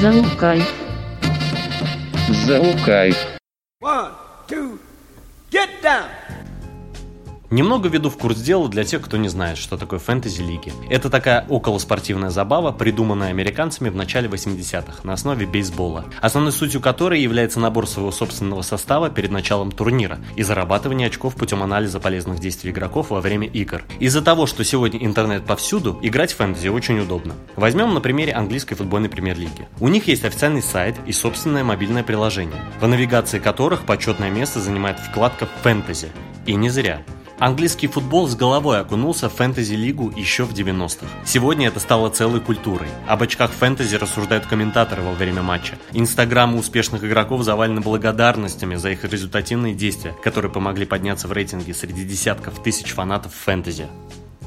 Залукай. Залукай. One, two, get down. Немного веду в курс дела для тех, кто не знает, что такое фэнтези-лиги. Это такая околоспортивная забава, придуманная американцами в начале 80-х на основе бейсбола, основной сутью которой является набор своего собственного состава перед началом турнира и зарабатывание очков путем анализа полезных действий игроков во время игр. Из-за того, что сегодня интернет повсюду, играть в фэнтези очень удобно. Возьмем на примере английской футбольной премьер-лиги. У них есть официальный сайт и собственное мобильное приложение, в навигации которых почетное место занимает вкладка «Фэнтези». И не зря. Английский футбол с головой окунулся в фэнтези-лигу еще в 90-х. Сегодня это стало целой культурой. Об очках фэнтези рассуждают комментаторы во время матча. Инстаграмы успешных игроков завалены благодарностями за их результативные действия, которые помогли подняться в рейтинге среди десятков тысяч фанатов фэнтези.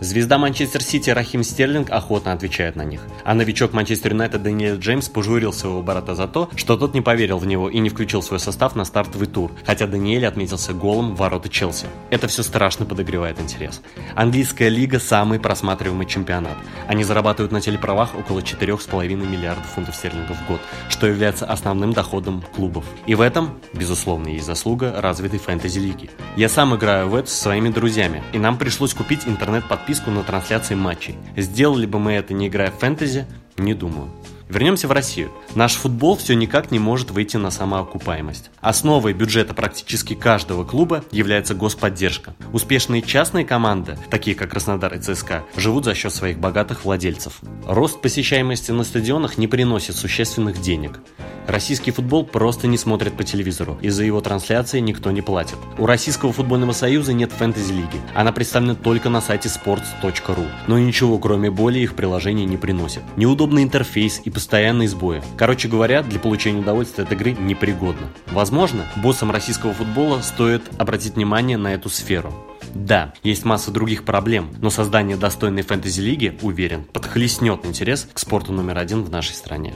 Звезда Манчестер Сити Рахим Стерлинг охотно отвечает на них. А новичок Манчестер Юнайтед Даниэль Джеймс пожурил своего брата за то, что тот не поверил в него и не включил свой состав на стартовый тур, хотя Даниэль отметился голом в ворота Челси. Это все страшно подогревает интерес. Английская лига – самый просматриваемый чемпионат. Они зарабатывают на телеправах около 4,5 миллиардов фунтов стерлингов в год, что является основным доходом клубов. И в этом, безусловно, есть заслуга развитой фэнтези-лиги. Я сам играю в это со своими друзьями, и нам пришлось купить интернет-подписку подписку на трансляции матчей. Сделали бы мы это, не играя в фэнтези? Не думаю. Вернемся в Россию. Наш футбол все никак не может выйти на самоокупаемость. Основой бюджета практически каждого клуба является господдержка. Успешные частные команды, такие как Краснодар и ЦСКА, живут за счет своих богатых владельцев. Рост посещаемости на стадионах не приносит существенных денег. Российский футбол просто не смотрят по телевизору, и за его трансляции никто не платит. У Российского футбольного союза нет фэнтези-лиги, она представлена только на сайте sports.ru, но ничего кроме боли их приложение не приносит. Неудобный интерфейс и постоянные сбои. Короче говоря, для получения удовольствия от игры непригодно. Возможно, боссам российского футбола стоит обратить внимание на эту сферу. Да, есть масса других проблем, но создание достойной фэнтези-лиги, уверен, подхлестнет интерес к спорту номер один в нашей стране.